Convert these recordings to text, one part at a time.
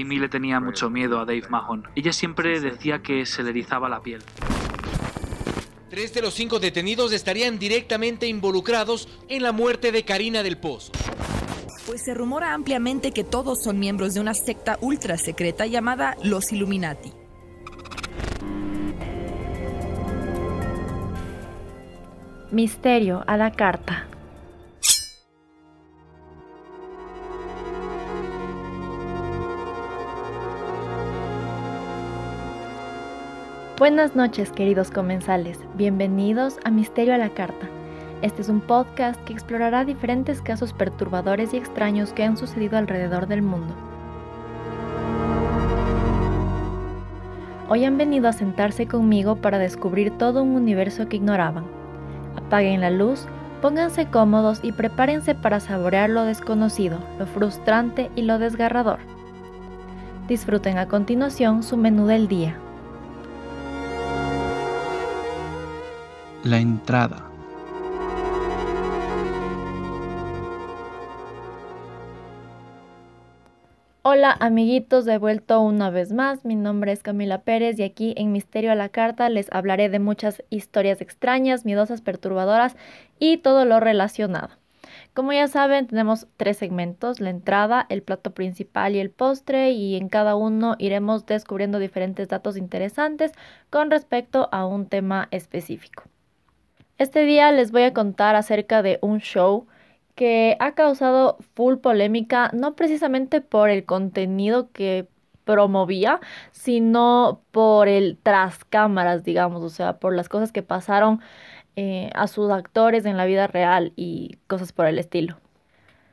Amy le tenía mucho miedo a Dave Mahon. Ella siempre decía que se le erizaba la piel. Tres de los cinco detenidos estarían directamente involucrados en la muerte de Karina del Pozo. Pues se rumora ampliamente que todos son miembros de una secta ultra secreta llamada los Illuminati. Misterio a la carta. Buenas noches queridos comensales, bienvenidos a Misterio a la Carta. Este es un podcast que explorará diferentes casos perturbadores y extraños que han sucedido alrededor del mundo. Hoy han venido a sentarse conmigo para descubrir todo un universo que ignoraban. Apaguen la luz, pónganse cómodos y prepárense para saborear lo desconocido, lo frustrante y lo desgarrador. Disfruten a continuación su menú del día. La entrada. Hola amiguitos, de vuelto una vez más. Mi nombre es Camila Pérez y aquí en Misterio a la Carta les hablaré de muchas historias extrañas, miedosas, perturbadoras y todo lo relacionado. Como ya saben, tenemos tres segmentos, la entrada, el plato principal y el postre, y en cada uno iremos descubriendo diferentes datos interesantes con respecto a un tema específico. Este día les voy a contar acerca de un show que ha causado full polémica, no precisamente por el contenido que promovía, sino por el tras cámaras, digamos, o sea, por las cosas que pasaron eh, a sus actores en la vida real y cosas por el estilo.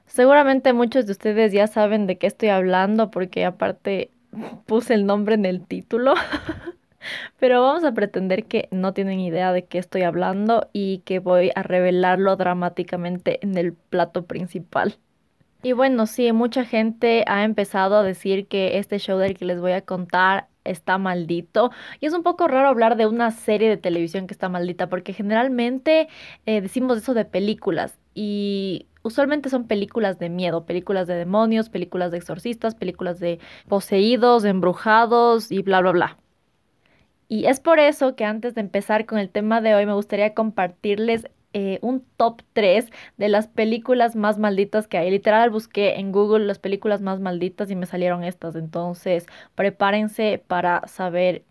Seguramente muchos de ustedes ya saben de qué estoy hablando porque aparte puse el nombre en el título. Pero vamos a pretender que no tienen idea de qué estoy hablando y que voy a revelarlo dramáticamente en el plato principal. Y bueno, sí, mucha gente ha empezado a decir que este show del que les voy a contar está maldito. Y es un poco raro hablar de una serie de televisión que está maldita, porque generalmente eh, decimos eso de películas. Y usualmente son películas de miedo, películas de demonios, películas de exorcistas, películas de poseídos, embrujados y bla, bla, bla. Y es por eso que antes de empezar con el tema de hoy me gustaría compartirles eh, un top 3 de las películas más malditas que hay. Literal busqué en Google las películas más malditas y me salieron estas. Entonces prepárense para saber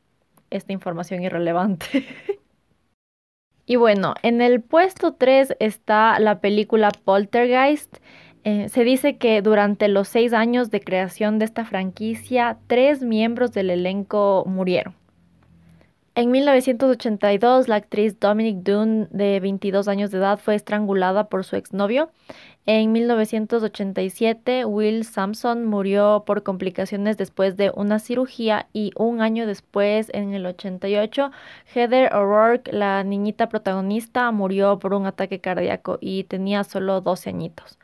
esta información irrelevante. y bueno, en el puesto 3 está la película Poltergeist. Eh, se dice que durante los seis años de creación de esta franquicia, tres miembros del elenco murieron. En 1982, la actriz Dominic Dunn, de 22 años de edad, fue estrangulada por su exnovio. En 1987, Will Sampson murió por complicaciones después de una cirugía y un año después, en el 88, Heather O'Rourke, la niñita protagonista, murió por un ataque cardíaco y tenía solo 12 añitos.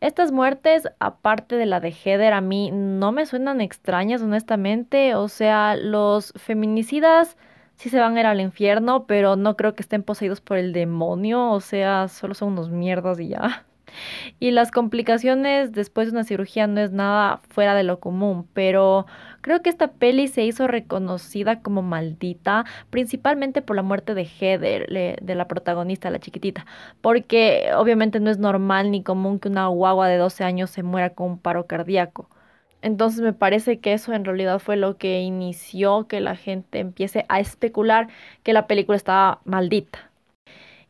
Estas muertes, aparte de la de Heather, a mí no me suenan extrañas, honestamente. O sea, los feminicidas sí se van a ir al infierno, pero no creo que estén poseídos por el demonio. O sea, solo son unos mierdas y ya. Y las complicaciones después de una cirugía no es nada fuera de lo común, pero creo que esta peli se hizo reconocida como maldita, principalmente por la muerte de Heather, de la protagonista, la chiquitita, porque obviamente no es normal ni común que una guagua de 12 años se muera con un paro cardíaco. Entonces me parece que eso en realidad fue lo que inició que la gente empiece a especular que la película estaba maldita.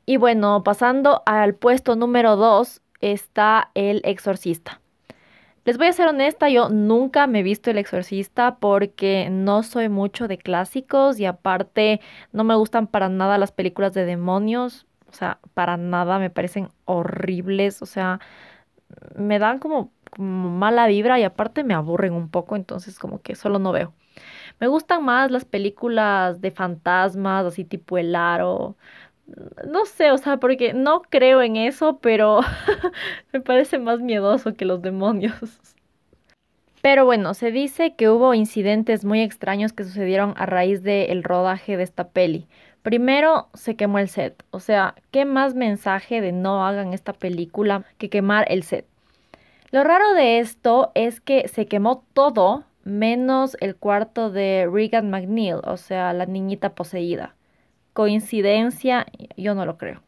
Y bueno, pasando al puesto número 2, está El Exorcista. Les voy a ser honesta, yo nunca me he visto El Exorcista porque no soy mucho de clásicos y aparte no me gustan para nada las películas de demonios, o sea, para nada me parecen horribles, o sea, me dan como, mala vibra y aparte me aburren un poco, entonces como que solo no veo. Me gustan más las películas de fantasmas, así tipo El Aro, no sé, o sea, porque no creo en eso, pero me parece más miedoso que los demonios. Pero bueno, se dice que hubo incidentes muy extraños que sucedieron a raíz del rodaje de esta peli. Primero se quemó el set, o sea, ¿qué más mensaje de no hagan esta película que quemar el set? Lo raro de esto es que se quemó todo menos el cuarto de Regan McNeil, o sea, la niñita poseída. Coincidencia, yo no lo creo.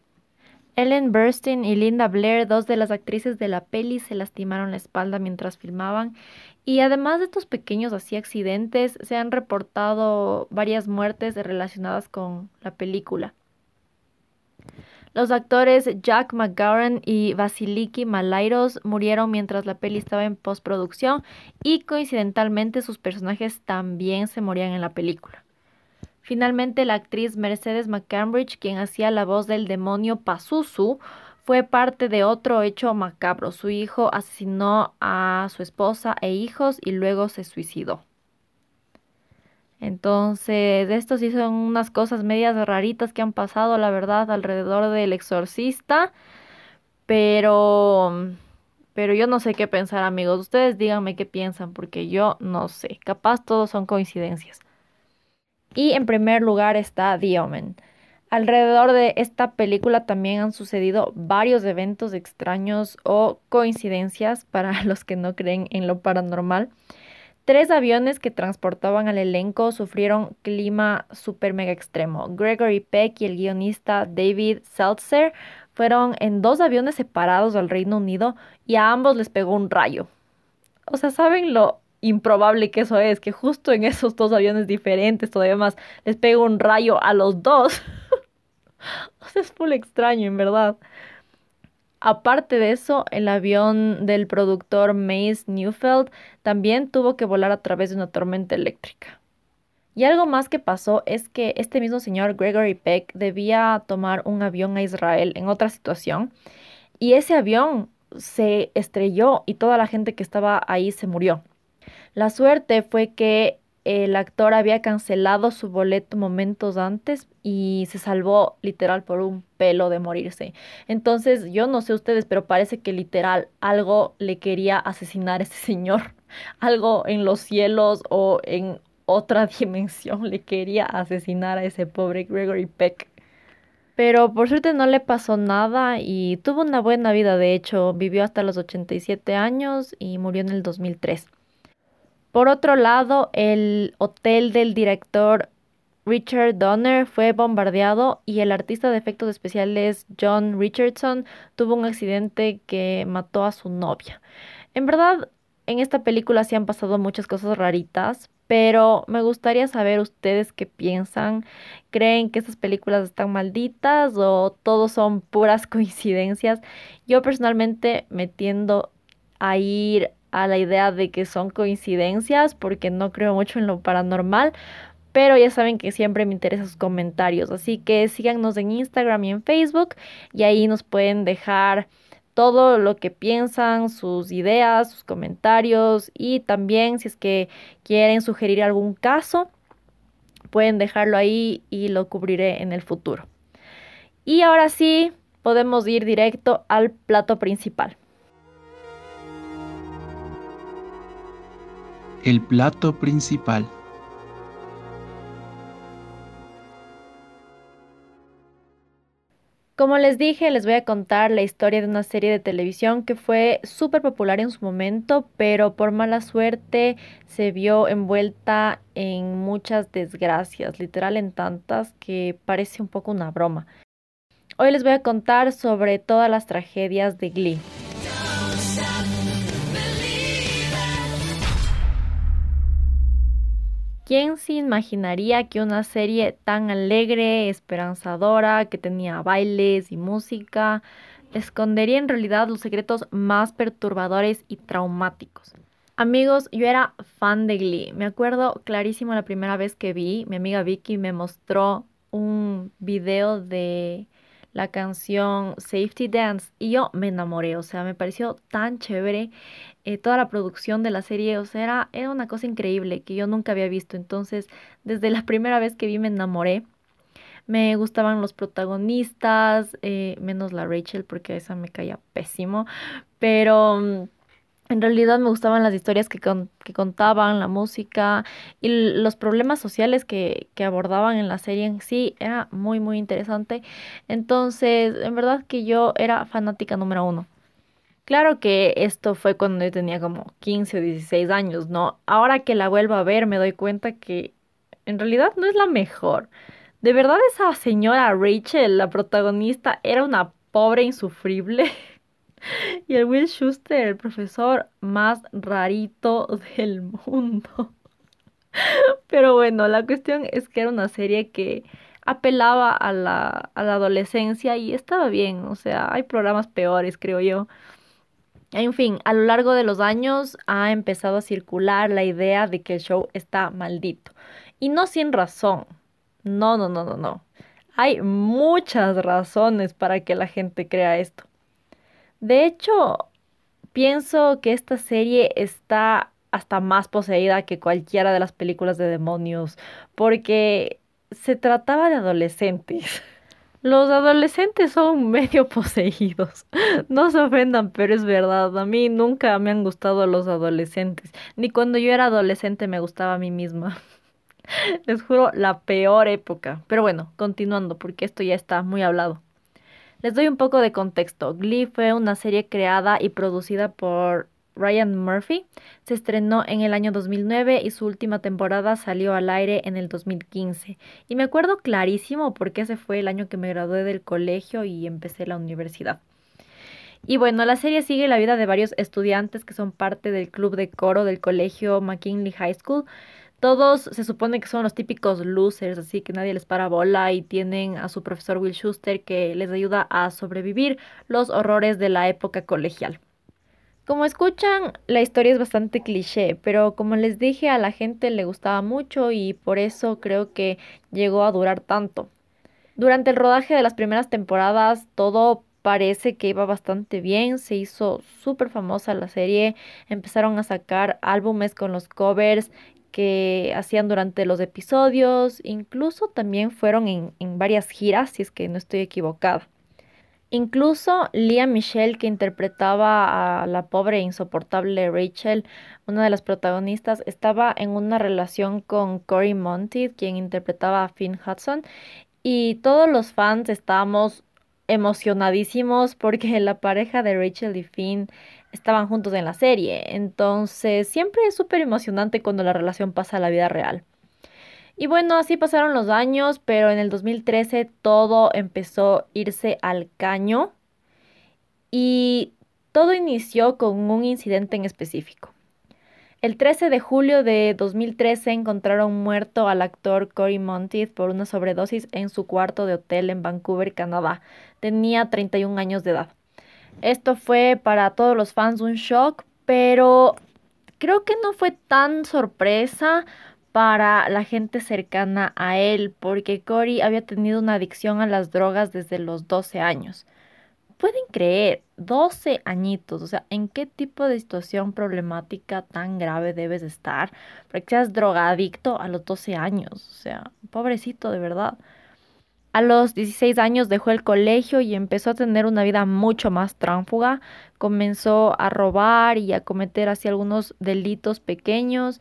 Ellen Burstyn y Linda Blair, dos de las actrices de la peli, se lastimaron la espalda mientras filmaban. Y además de estos pequeños así accidentes, se han reportado varias muertes relacionadas con la película. Los actores Jack McGowan y Vasiliki Malairos murieron mientras la peli estaba en postproducción y coincidentalmente sus personajes también se morían en la película. Finalmente, la actriz Mercedes McCambridge, quien hacía la voz del demonio Pazuzu, fue parte de otro hecho macabro. Su hijo asesinó a su esposa e hijos y luego se suicidó. Entonces, estos sí son unas cosas medias raritas que han pasado, la verdad, alrededor del exorcista. Pero, pero yo no sé qué pensar, amigos. Ustedes díganme qué piensan, porque yo no sé. Capaz todos son coincidencias. Y en primer lugar está The Omen. Alrededor de esta película también han sucedido varios eventos extraños o coincidencias para los que no creen en lo paranormal. Tres aviones que transportaban al elenco sufrieron clima super mega extremo. Gregory Peck y el guionista David Seltzer fueron en dos aviones separados al Reino Unido y a ambos les pegó un rayo. O sea, ¿saben lo improbable que eso es, que justo en esos dos aviones diferentes todavía más les pega un rayo a los dos. o sea, es full extraño, en verdad. Aparte de eso, el avión del productor Mace Newfeld también tuvo que volar a través de una tormenta eléctrica. Y algo más que pasó es que este mismo señor Gregory Peck debía tomar un avión a Israel en otra situación y ese avión se estrelló y toda la gente que estaba ahí se murió. La suerte fue que el actor había cancelado su boleto momentos antes y se salvó literal por un pelo de morirse. Entonces, yo no sé ustedes, pero parece que literal algo le quería asesinar a ese señor. Algo en los cielos o en otra dimensión le quería asesinar a ese pobre Gregory Peck. Pero por suerte no le pasó nada y tuvo una buena vida, de hecho, vivió hasta los 87 años y murió en el 2003. Por otro lado, el hotel del director Richard Donner fue bombardeado y el artista de efectos especiales John Richardson tuvo un accidente que mató a su novia. En verdad, en esta película sí han pasado muchas cosas raritas, pero me gustaría saber ustedes qué piensan. ¿Creen que estas películas están malditas o todos son puras coincidencias? Yo personalmente me tiendo a ir a la idea de que son coincidencias porque no creo mucho en lo paranormal. Pero ya saben que siempre me interesan sus comentarios. Así que síganos en Instagram y en Facebook. Y ahí nos pueden dejar todo lo que piensan, sus ideas, sus comentarios. Y también si es que quieren sugerir algún caso, pueden dejarlo ahí y lo cubriré en el futuro. Y ahora sí, podemos ir directo al plato principal. El plato principal. Como les dije, les voy a contar la historia de una serie de televisión que fue súper popular en su momento, pero por mala suerte se vio envuelta en muchas desgracias, literal en tantas que parece un poco una broma. Hoy les voy a contar sobre todas las tragedias de Glee. ¿Quién se imaginaría que una serie tan alegre, esperanzadora, que tenía bailes y música, escondería en realidad los secretos más perturbadores y traumáticos? Amigos, yo era fan de Glee. Me acuerdo clarísimo la primera vez que vi, mi amiga Vicky me mostró un video de la canción Safety Dance y yo me enamoré, o sea, me pareció tan chévere eh, toda la producción de la serie, o sea, era, una cosa increíble que yo nunca había visto, entonces desde la primera vez que vi me enamoré. Me gustaban los protagonistas, eh, menos la Rachel porque esa me caía pésimo, pero mm, en realidad me gustaban las historias que, que contaban, la música y los problemas sociales que, que, abordaban en la serie en sí. Era muy, muy interesante. Entonces, en verdad que yo era fanática número uno. Claro que esto fue cuando yo tenía como 15 o 16 años, ¿no? Ahora que la vuelvo a ver me doy cuenta que en realidad no es la mejor. De verdad esa señora Rachel, la protagonista, era una pobre insufrible. y el Will Schuster, el profesor más rarito del mundo. Pero bueno, la cuestión es que era una serie que apelaba a la, a la adolescencia y estaba bien. O sea, hay programas peores, creo yo. En fin, a lo largo de los años ha empezado a circular la idea de que el show está maldito. Y no sin razón. No, no, no, no, no. Hay muchas razones para que la gente crea esto. De hecho, pienso que esta serie está hasta más poseída que cualquiera de las películas de demonios, porque se trataba de adolescentes. Los adolescentes son medio poseídos. No se ofendan, pero es verdad. A mí nunca me han gustado los adolescentes. Ni cuando yo era adolescente me gustaba a mí misma. Les juro, la peor época. Pero bueno, continuando, porque esto ya está muy hablado. Les doy un poco de contexto. Glee fue una serie creada y producida por Ryan Murphy. Se estrenó en el año 2009 y su última temporada salió al aire en el 2015. Y me acuerdo clarísimo porque ese fue el año que me gradué del colegio y empecé la universidad. Y bueno, la serie sigue la vida de varios estudiantes que son parte del club de coro del colegio McKinley High School. Todos se supone que son los típicos losers, así que nadie les para bola y tienen a su profesor Will Schuster que les ayuda a sobrevivir los horrores de la época colegial. Como escuchan, la historia es bastante cliché, pero como les dije, a la gente le gustaba mucho y por eso creo que llegó a durar tanto. Durante el rodaje de las primeras temporadas, todo parece que iba bastante bien, se hizo súper famosa la serie, empezaron a sacar álbumes con los covers que hacían durante los episodios, incluso también fueron en, en varias giras, si es que no estoy equivocada. Incluso Lia Michelle, que interpretaba a la pobre e insoportable Rachel, una de las protagonistas, estaba en una relación con Cory Monteith, quien interpretaba a Finn Hudson, y todos los fans estábamos emocionadísimos porque la pareja de Rachel y Finn estaban juntos en la serie. Entonces, siempre es súper emocionante cuando la relación pasa a la vida real. Y bueno, así pasaron los años, pero en el 2013 todo empezó a irse al caño y todo inició con un incidente en específico. El 13 de julio de 2013 encontraron muerto al actor Cory Monteith por una sobredosis en su cuarto de hotel en Vancouver, Canadá. Tenía 31 años de edad. Esto fue para todos los fans un shock, pero creo que no fue tan sorpresa para la gente cercana a él, porque Cory había tenido una adicción a las drogas desde los 12 años. Pueden creer, 12 añitos, o sea, ¿en qué tipo de situación problemática tan grave debes estar para que seas drogadicto a los 12 años? O sea, pobrecito de verdad. A los 16 años dejó el colegio y empezó a tener una vida mucho más tránfuga. Comenzó a robar y a cometer así algunos delitos pequeños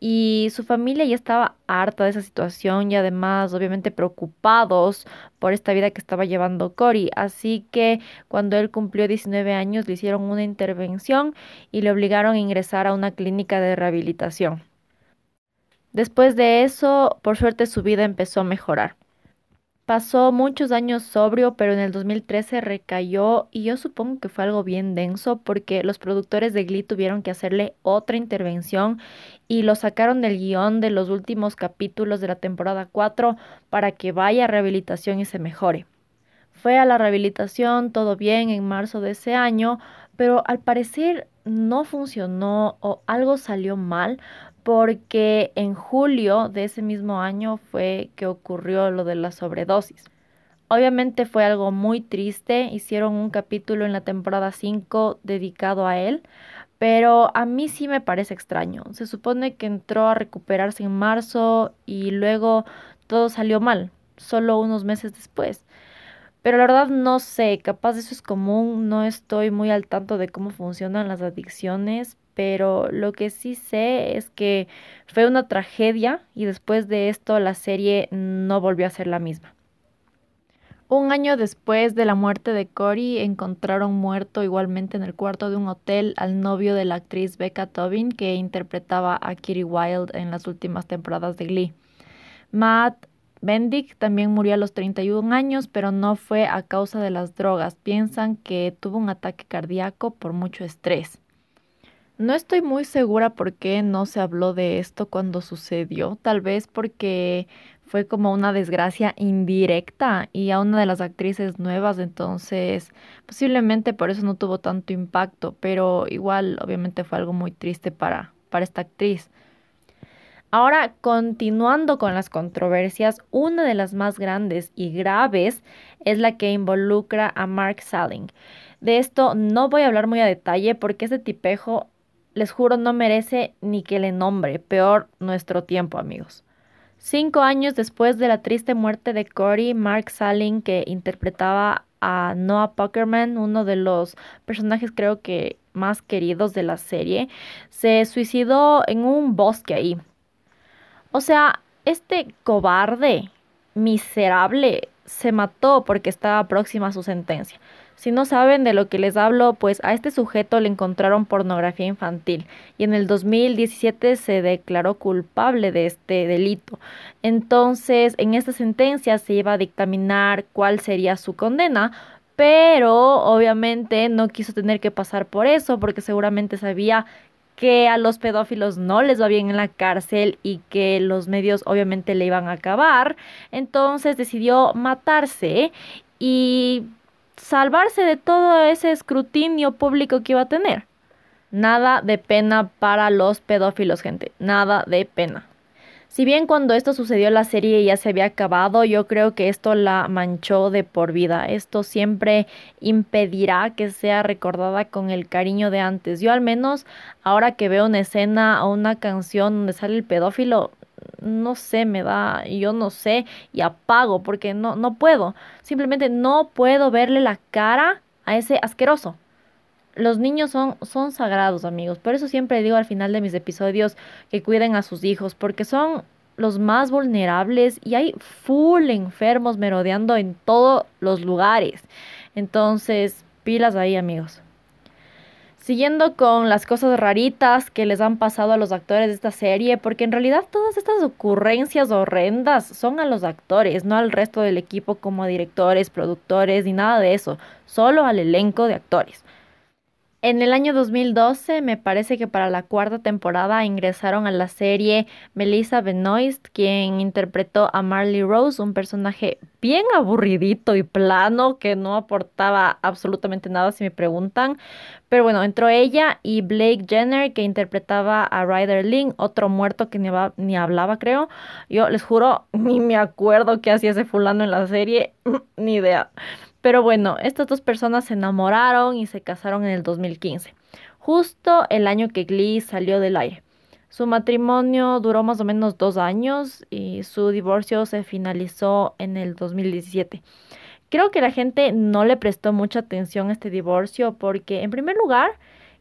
y su familia ya estaba harta de esa situación y además obviamente preocupados por esta vida que estaba llevando Cory. Así que cuando él cumplió 19 años le hicieron una intervención y le obligaron a ingresar a una clínica de rehabilitación. Después de eso, por suerte su vida empezó a mejorar. Pasó muchos años sobrio, pero en el 2013 recayó y yo supongo que fue algo bien denso porque los productores de Glee tuvieron que hacerle otra intervención y lo sacaron del guion de los últimos capítulos de la temporada 4 para que vaya a rehabilitación y se mejore. Fue a la rehabilitación, todo bien en marzo de ese año, pero al parecer no funcionó o algo salió mal porque en julio de ese mismo año fue que ocurrió lo de la sobredosis. Obviamente fue algo muy triste, hicieron un capítulo en la temporada 5 dedicado a él, pero a mí sí me parece extraño. Se supone que entró a recuperarse en marzo y luego todo salió mal, solo unos meses después. Pero la verdad no sé, capaz eso es común, no estoy muy al tanto de cómo funcionan las adicciones, pero lo que sí sé es que fue una tragedia y después de esto la serie no volvió a ser la misma. Un año después de la muerte de Cory, encontraron muerto igualmente en el cuarto de un hotel al novio de la actriz Becca Tobin, que interpretaba a Kitty Wilde en las últimas temporadas de Glee. Matt Bendick también murió a los 31 años, pero no fue a causa de las drogas. Piensan que tuvo un ataque cardíaco por mucho estrés. No estoy muy segura por qué no se habló de esto cuando sucedió. Tal vez porque fue como una desgracia indirecta y a una de las actrices nuevas, entonces posiblemente por eso no tuvo tanto impacto, pero igual obviamente fue algo muy triste para, para esta actriz. Ahora, continuando con las controversias, una de las más grandes y graves es la que involucra a Mark Salling. De esto no voy a hablar muy a detalle porque ese tipejo, les juro, no merece ni que le nombre, peor nuestro tiempo, amigos. Cinco años después de la triste muerte de Cory, Mark Salling, que interpretaba a Noah Puckerman, uno de los personajes creo que más queridos de la serie, se suicidó en un bosque ahí. O sea, este cobarde, miserable, se mató porque estaba próxima a su sentencia. Si no saben de lo que les hablo, pues a este sujeto le encontraron pornografía infantil y en el 2017 se declaró culpable de este delito. Entonces, en esta sentencia se iba a dictaminar cuál sería su condena, pero obviamente no quiso tener que pasar por eso porque seguramente sabía que a los pedófilos no les va bien en la cárcel y que los medios obviamente le iban a acabar. Entonces decidió matarse y salvarse de todo ese escrutinio público que iba a tener. Nada de pena para los pedófilos, gente. Nada de pena. Si bien cuando esto sucedió la serie ya se había acabado, yo creo que esto la manchó de por vida. Esto siempre impedirá que sea recordada con el cariño de antes. Yo al menos ahora que veo una escena o una canción donde sale el pedófilo, no sé, me da, yo no sé, y apago porque no, no puedo. Simplemente no puedo verle la cara a ese asqueroso. Los niños son, son sagrados, amigos. Por eso siempre digo al final de mis episodios que cuiden a sus hijos, porque son los más vulnerables y hay full enfermos merodeando en todos los lugares. Entonces, pilas ahí, amigos. Siguiendo con las cosas raritas que les han pasado a los actores de esta serie, porque en realidad todas estas ocurrencias horrendas son a los actores, no al resto del equipo como directores, productores ni nada de eso, solo al elenco de actores. En el año 2012, me parece que para la cuarta temporada ingresaron a la serie Melissa Benoist, quien interpretó a Marley Rose, un personaje bien aburridito y plano que no aportaba absolutamente nada si me preguntan. Pero bueno, entró ella y Blake Jenner, que interpretaba a Ryder Lynn, otro muerto que ni, ni hablaba, creo. Yo les juro, ni me acuerdo qué hacía ese fulano en la serie, ni idea. Pero bueno, estas dos personas se enamoraron y se casaron en el 2015, justo el año que Glee salió del aire. Su matrimonio duró más o menos dos años y su divorcio se finalizó en el 2017. Creo que la gente no le prestó mucha atención a este divorcio porque, en primer lugar,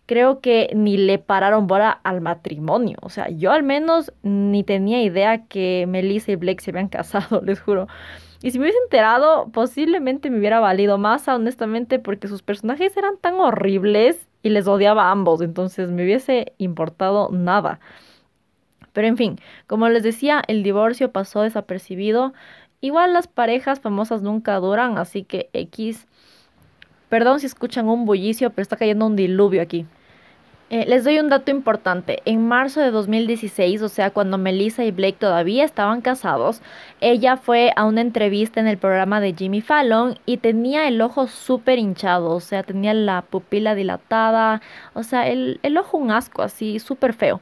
creo que ni le pararon bola al matrimonio. O sea, yo al menos ni tenía idea que Melissa y Blake se habían casado, les juro. Y si me hubiese enterado, posiblemente me hubiera valido más, honestamente, porque sus personajes eran tan horribles y les odiaba a ambos, entonces me hubiese importado nada. Pero en fin, como les decía, el divorcio pasó desapercibido. Igual las parejas famosas nunca duran, así que X... Perdón si escuchan un bullicio, pero está cayendo un diluvio aquí. Eh, les doy un dato importante. En marzo de 2016, o sea, cuando Melissa y Blake todavía estaban casados, ella fue a una entrevista en el programa de Jimmy Fallon y tenía el ojo súper hinchado, o sea, tenía la pupila dilatada, o sea, el, el ojo un asco, así, súper feo.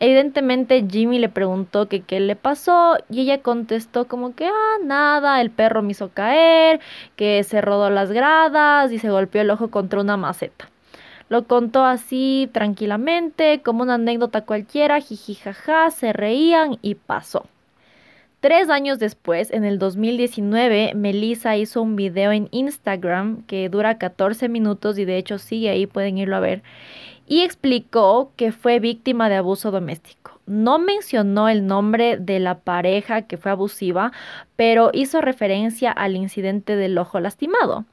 Evidentemente Jimmy le preguntó qué le pasó y ella contestó como que, ah, nada, el perro me hizo caer, que se rodó las gradas y se golpeó el ojo contra una maceta. Lo contó así tranquilamente, como una anécdota cualquiera, jijijaja, se reían y pasó. Tres años después, en el 2019, Melissa hizo un video en Instagram que dura 14 minutos y de hecho sigue ahí, pueden irlo a ver, y explicó que fue víctima de abuso doméstico. no mencionó el nombre de la pareja que fue abusiva, pero hizo referencia al incidente del ojo lastimado.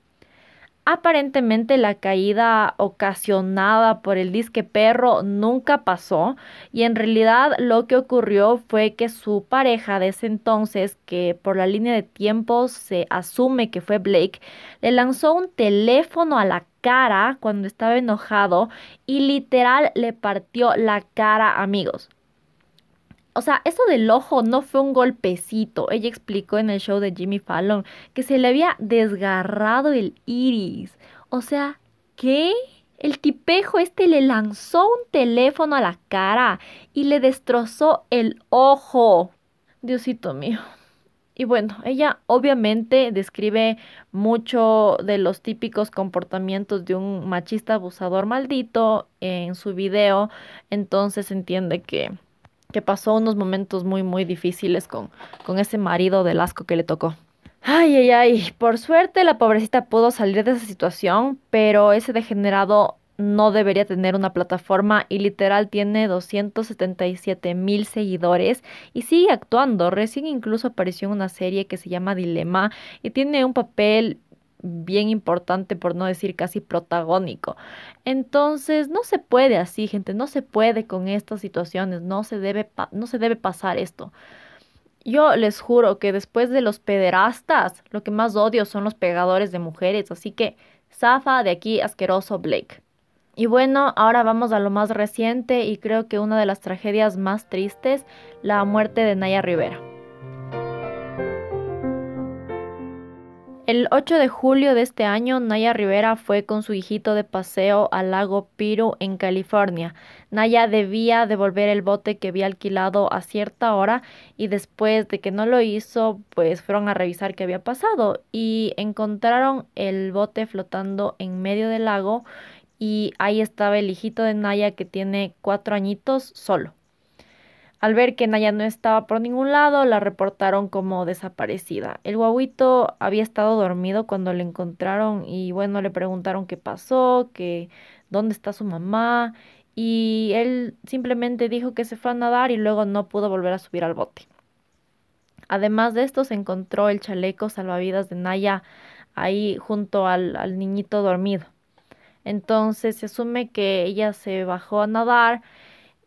Aparentemente la caída ocasionada por el disque perro nunca pasó y en realidad lo que ocurrió fue que su pareja de ese entonces, que por la línea de tiempo se asume que fue Blake, le lanzó un teléfono a la cara cuando estaba enojado y literal le partió la cara, amigos. O sea, eso del ojo no fue un golpecito. Ella explicó en el show de Jimmy Fallon que se le había desgarrado el iris. O sea, ¿qué? El tipejo este le lanzó un teléfono a la cara y le destrozó el ojo. Diosito mío. Y bueno, ella obviamente describe mucho de los típicos comportamientos de un machista abusador maldito en su video, entonces entiende que que pasó unos momentos muy, muy difíciles con, con ese marido del asco que le tocó. Ay, ay, ay, por suerte la pobrecita pudo salir de esa situación, pero ese degenerado no debería tener una plataforma y literal tiene 277 mil seguidores y sigue actuando. Recién incluso apareció en una serie que se llama Dilema y tiene un papel bien importante, por no decir casi protagónico. Entonces, no se puede así, gente, no se puede con estas situaciones, no se debe, no se debe pasar esto. Yo les juro que después de los pederastas, lo que más odio son los pegadores de mujeres, así que zafa de aquí asqueroso Blake. Y bueno, ahora vamos a lo más reciente y creo que una de las tragedias más tristes, la muerte de Naya Rivera. El 8 de julio de este año, Naya Rivera fue con su hijito de paseo al lago Piru en California. Naya debía devolver el bote que había alquilado a cierta hora y después de que no lo hizo, pues fueron a revisar qué había pasado y encontraron el bote flotando en medio del lago y ahí estaba el hijito de Naya que tiene cuatro añitos solo. Al ver que Naya no estaba por ningún lado, la reportaron como desaparecida. El guaguito había estado dormido cuando le encontraron y bueno, le preguntaron qué pasó, que dónde está su mamá y él simplemente dijo que se fue a nadar y luego no pudo volver a subir al bote. Además de esto, se encontró el chaleco salvavidas de Naya ahí junto al, al niñito dormido. Entonces se asume que ella se bajó a nadar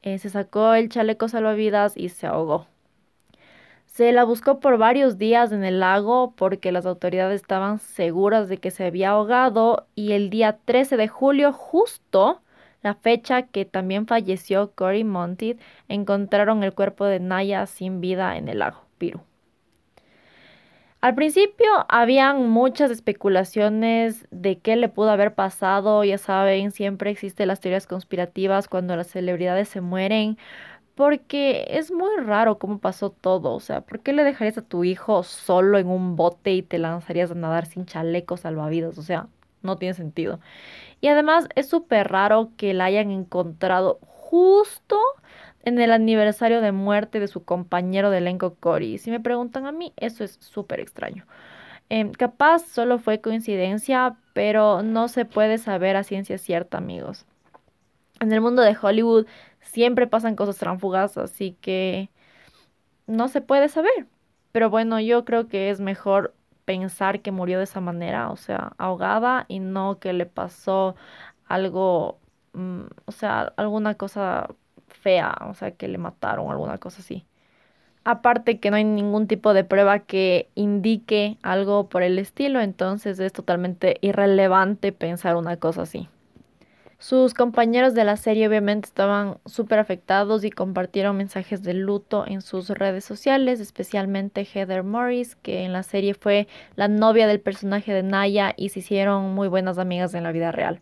eh, se sacó el chaleco salvavidas y se ahogó. Se la buscó por varios días en el lago porque las autoridades estaban seguras de que se había ahogado y el día 13 de julio, justo la fecha que también falleció Cory Monteith, encontraron el cuerpo de Naya sin vida en el lago Piru. Al principio habían muchas especulaciones de qué le pudo haber pasado, ya saben, siempre existen las teorías conspirativas cuando las celebridades se mueren, porque es muy raro cómo pasó todo, o sea, ¿por qué le dejarías a tu hijo solo en un bote y te lanzarías a nadar sin chalecos salvavidas? O sea, no tiene sentido. Y además es súper raro que la hayan encontrado justo en el aniversario de muerte de su compañero de elenco Cory. Si me preguntan a mí, eso es súper extraño. Em, capaz solo fue coincidencia, pero no se puede saber a ciencia cierta, amigos. En el mundo de Hollywood siempre pasan cosas tránfugas, así que no se puede saber. Pero bueno, yo creo que es mejor pensar que murió de esa manera, o sea, ahogada y no que le pasó algo, mm, o sea, alguna cosa fea, o sea, que le mataron alguna cosa así. Aparte que no hay ningún tipo de prueba que indique algo por el estilo, entonces es totalmente irrelevante pensar una cosa así. Sus compañeros de la serie obviamente estaban súper afectados y compartieron mensajes de luto en sus redes sociales, especialmente Heather Morris, que en la serie fue la novia del personaje de Naya y se hicieron muy buenas amigas en la vida real.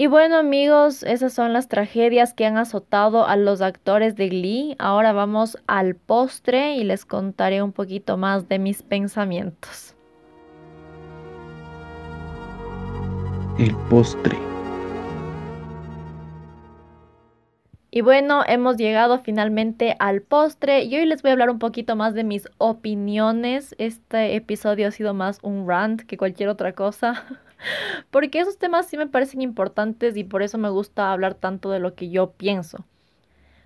Y bueno amigos, esas son las tragedias que han azotado a los actores de Glee. Ahora vamos al postre y les contaré un poquito más de mis pensamientos. El postre. Y bueno, hemos llegado finalmente al postre y hoy les voy a hablar un poquito más de mis opiniones. Este episodio ha sido más un rant que cualquier otra cosa. porque esos temas sí me parecen importantes y por eso me gusta hablar tanto de lo que yo pienso.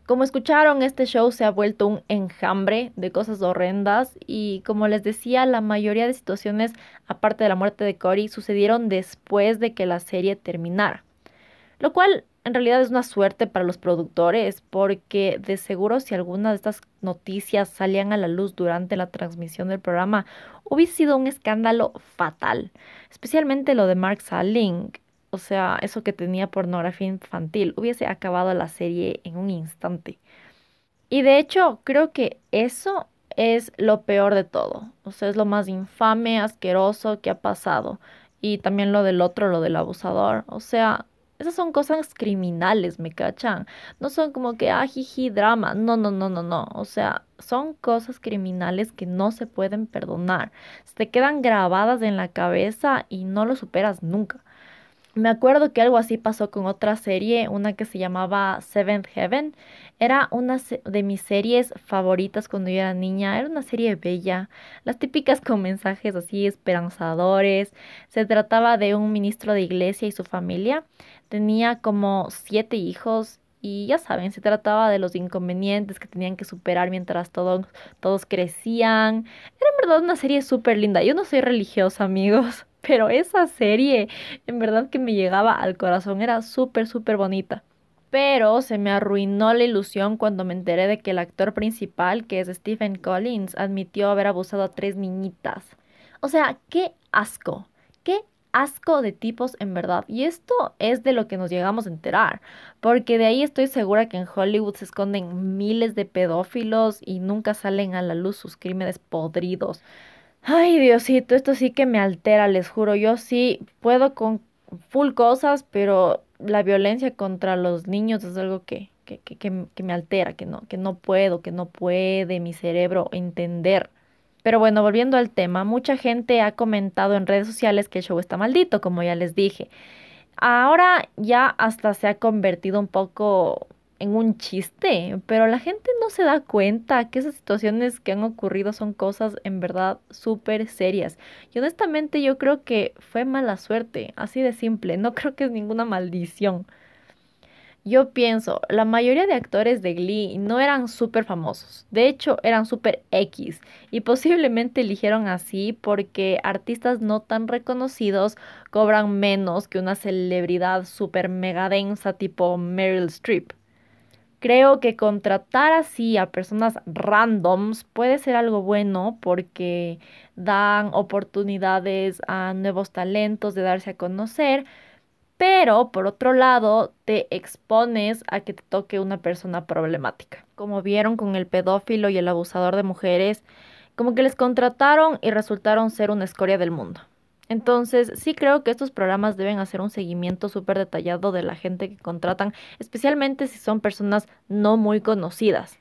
Como escucharon, este show se ha vuelto un enjambre de cosas horrendas y como les decía, la mayoría de situaciones, aparte de la muerte de Cory, sucedieron después de que la serie terminara. Lo cual en realidad es una suerte para los productores porque de seguro si alguna de estas noticias salían a la luz durante la transmisión del programa, hubiese sido un escándalo fatal, especialmente lo de Mark Salling, o sea, eso que tenía pornografía infantil, hubiese acabado la serie en un instante. Y de hecho, creo que eso es lo peor de todo. O sea, es lo más infame, asqueroso que ha pasado. Y también lo del otro, lo del abusador. O sea, esas son cosas criminales, ¿me cachan? No son como que, ah, jiji, drama. No, no, no, no, no. O sea, son cosas criminales que no se pueden perdonar. Se te quedan grabadas en la cabeza y no lo superas nunca. Me acuerdo que algo así pasó con otra serie, una que se llamaba Seventh Heaven. Era una de mis series favoritas cuando yo era niña. Era una serie bella, las típicas con mensajes así esperanzadores. Se trataba de un ministro de iglesia y su familia. Tenía como siete hijos y ya saben, se trataba de los inconvenientes que tenían que superar mientras todos, todos crecían. Era en verdad una serie súper linda. Yo no soy religiosa, amigos pero esa serie en verdad que me llegaba al corazón, era súper, súper bonita. Pero se me arruinó la ilusión cuando me enteré de que el actor principal, que es Stephen Collins, admitió haber abusado a tres niñitas. O sea, qué asco, qué asco de tipos en verdad. Y esto es de lo que nos llegamos a enterar, porque de ahí estoy segura que en Hollywood se esconden miles de pedófilos y nunca salen a la luz sus crímenes podridos. Ay, Diosito, esto sí que me altera, les juro. Yo sí puedo con full cosas, pero la violencia contra los niños es algo que, que, que, que, me altera, que no, que no puedo, que no puede mi cerebro entender. Pero bueno, volviendo al tema, mucha gente ha comentado en redes sociales que el show está maldito, como ya les dije. Ahora ya hasta se ha convertido un poco en un chiste, pero la gente no se da cuenta que esas situaciones que han ocurrido son cosas en verdad súper serias. Y honestamente yo creo que fue mala suerte, así de simple, no creo que es ninguna maldición. Yo pienso, la mayoría de actores de Glee no eran súper famosos, de hecho eran súper X y posiblemente eligieron así porque artistas no tan reconocidos cobran menos que una celebridad súper mega densa tipo Meryl Streep. Creo que contratar así a personas randoms puede ser algo bueno porque dan oportunidades a nuevos talentos de darse a conocer, pero por otro lado te expones a que te toque una persona problemática. Como vieron con el pedófilo y el abusador de mujeres, como que les contrataron y resultaron ser una escoria del mundo. Entonces, sí creo que estos programas deben hacer un seguimiento súper detallado de la gente que contratan, especialmente si son personas no muy conocidas.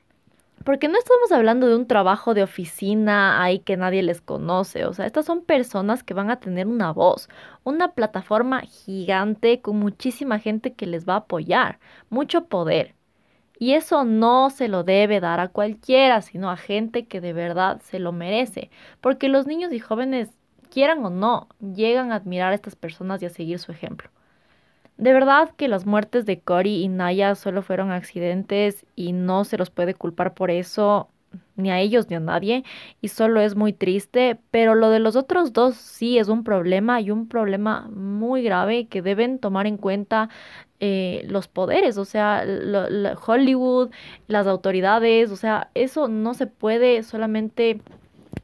Porque no estamos hablando de un trabajo de oficina ahí que nadie les conoce. O sea, estas son personas que van a tener una voz, una plataforma gigante con muchísima gente que les va a apoyar, mucho poder. Y eso no se lo debe dar a cualquiera, sino a gente que de verdad se lo merece. Porque los niños y jóvenes quieran o no, llegan a admirar a estas personas y a seguir su ejemplo. De verdad que las muertes de Cory y Naya solo fueron accidentes y no se los puede culpar por eso ni a ellos ni a nadie y solo es muy triste, pero lo de los otros dos sí es un problema y un problema muy grave que deben tomar en cuenta eh, los poderes, o sea, Hollywood, las autoridades, o sea, eso no se puede solamente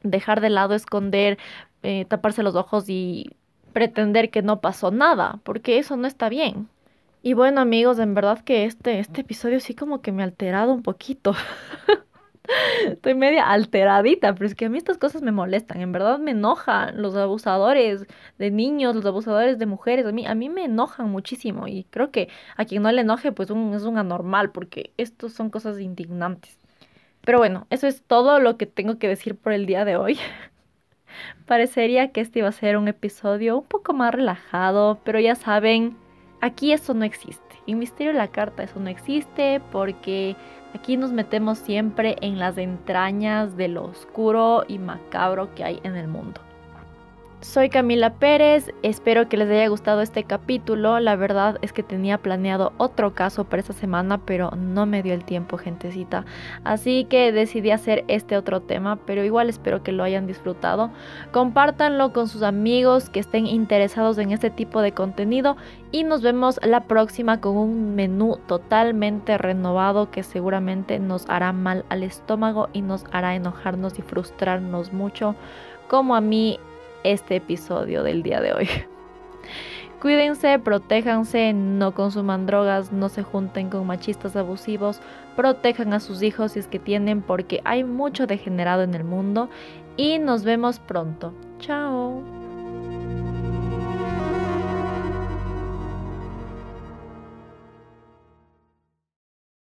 dejar de lado, esconder, eh, taparse los ojos y pretender que no pasó nada, porque eso no está bien. Y bueno amigos, en verdad que este, este episodio sí como que me ha alterado un poquito. Estoy media alteradita, pero es que a mí estas cosas me molestan, en verdad me enojan los abusadores de niños, los abusadores de mujeres, a mí, a mí me enojan muchísimo y creo que a quien no le enoje pues un, es un anormal porque estos son cosas indignantes. Pero bueno, eso es todo lo que tengo que decir por el día de hoy. Parecería que este iba a ser un episodio un poco más relajado, pero ya saben, aquí eso no existe. En Misterio de la Carta eso no existe porque aquí nos metemos siempre en las entrañas de lo oscuro y macabro que hay en el mundo. Soy Camila Pérez, espero que les haya gustado este capítulo. La verdad es que tenía planeado otro caso para esta semana, pero no me dio el tiempo, gentecita. Así que decidí hacer este otro tema, pero igual espero que lo hayan disfrutado. Compártanlo con sus amigos que estén interesados en este tipo de contenido y nos vemos la próxima con un menú totalmente renovado que seguramente nos hará mal al estómago y nos hará enojarnos y frustrarnos mucho como a mí este episodio del día de hoy. Cuídense, protéjanse, no consuman drogas, no se junten con machistas abusivos, protejan a sus hijos si es que tienen porque hay mucho degenerado en el mundo y nos vemos pronto. Chao.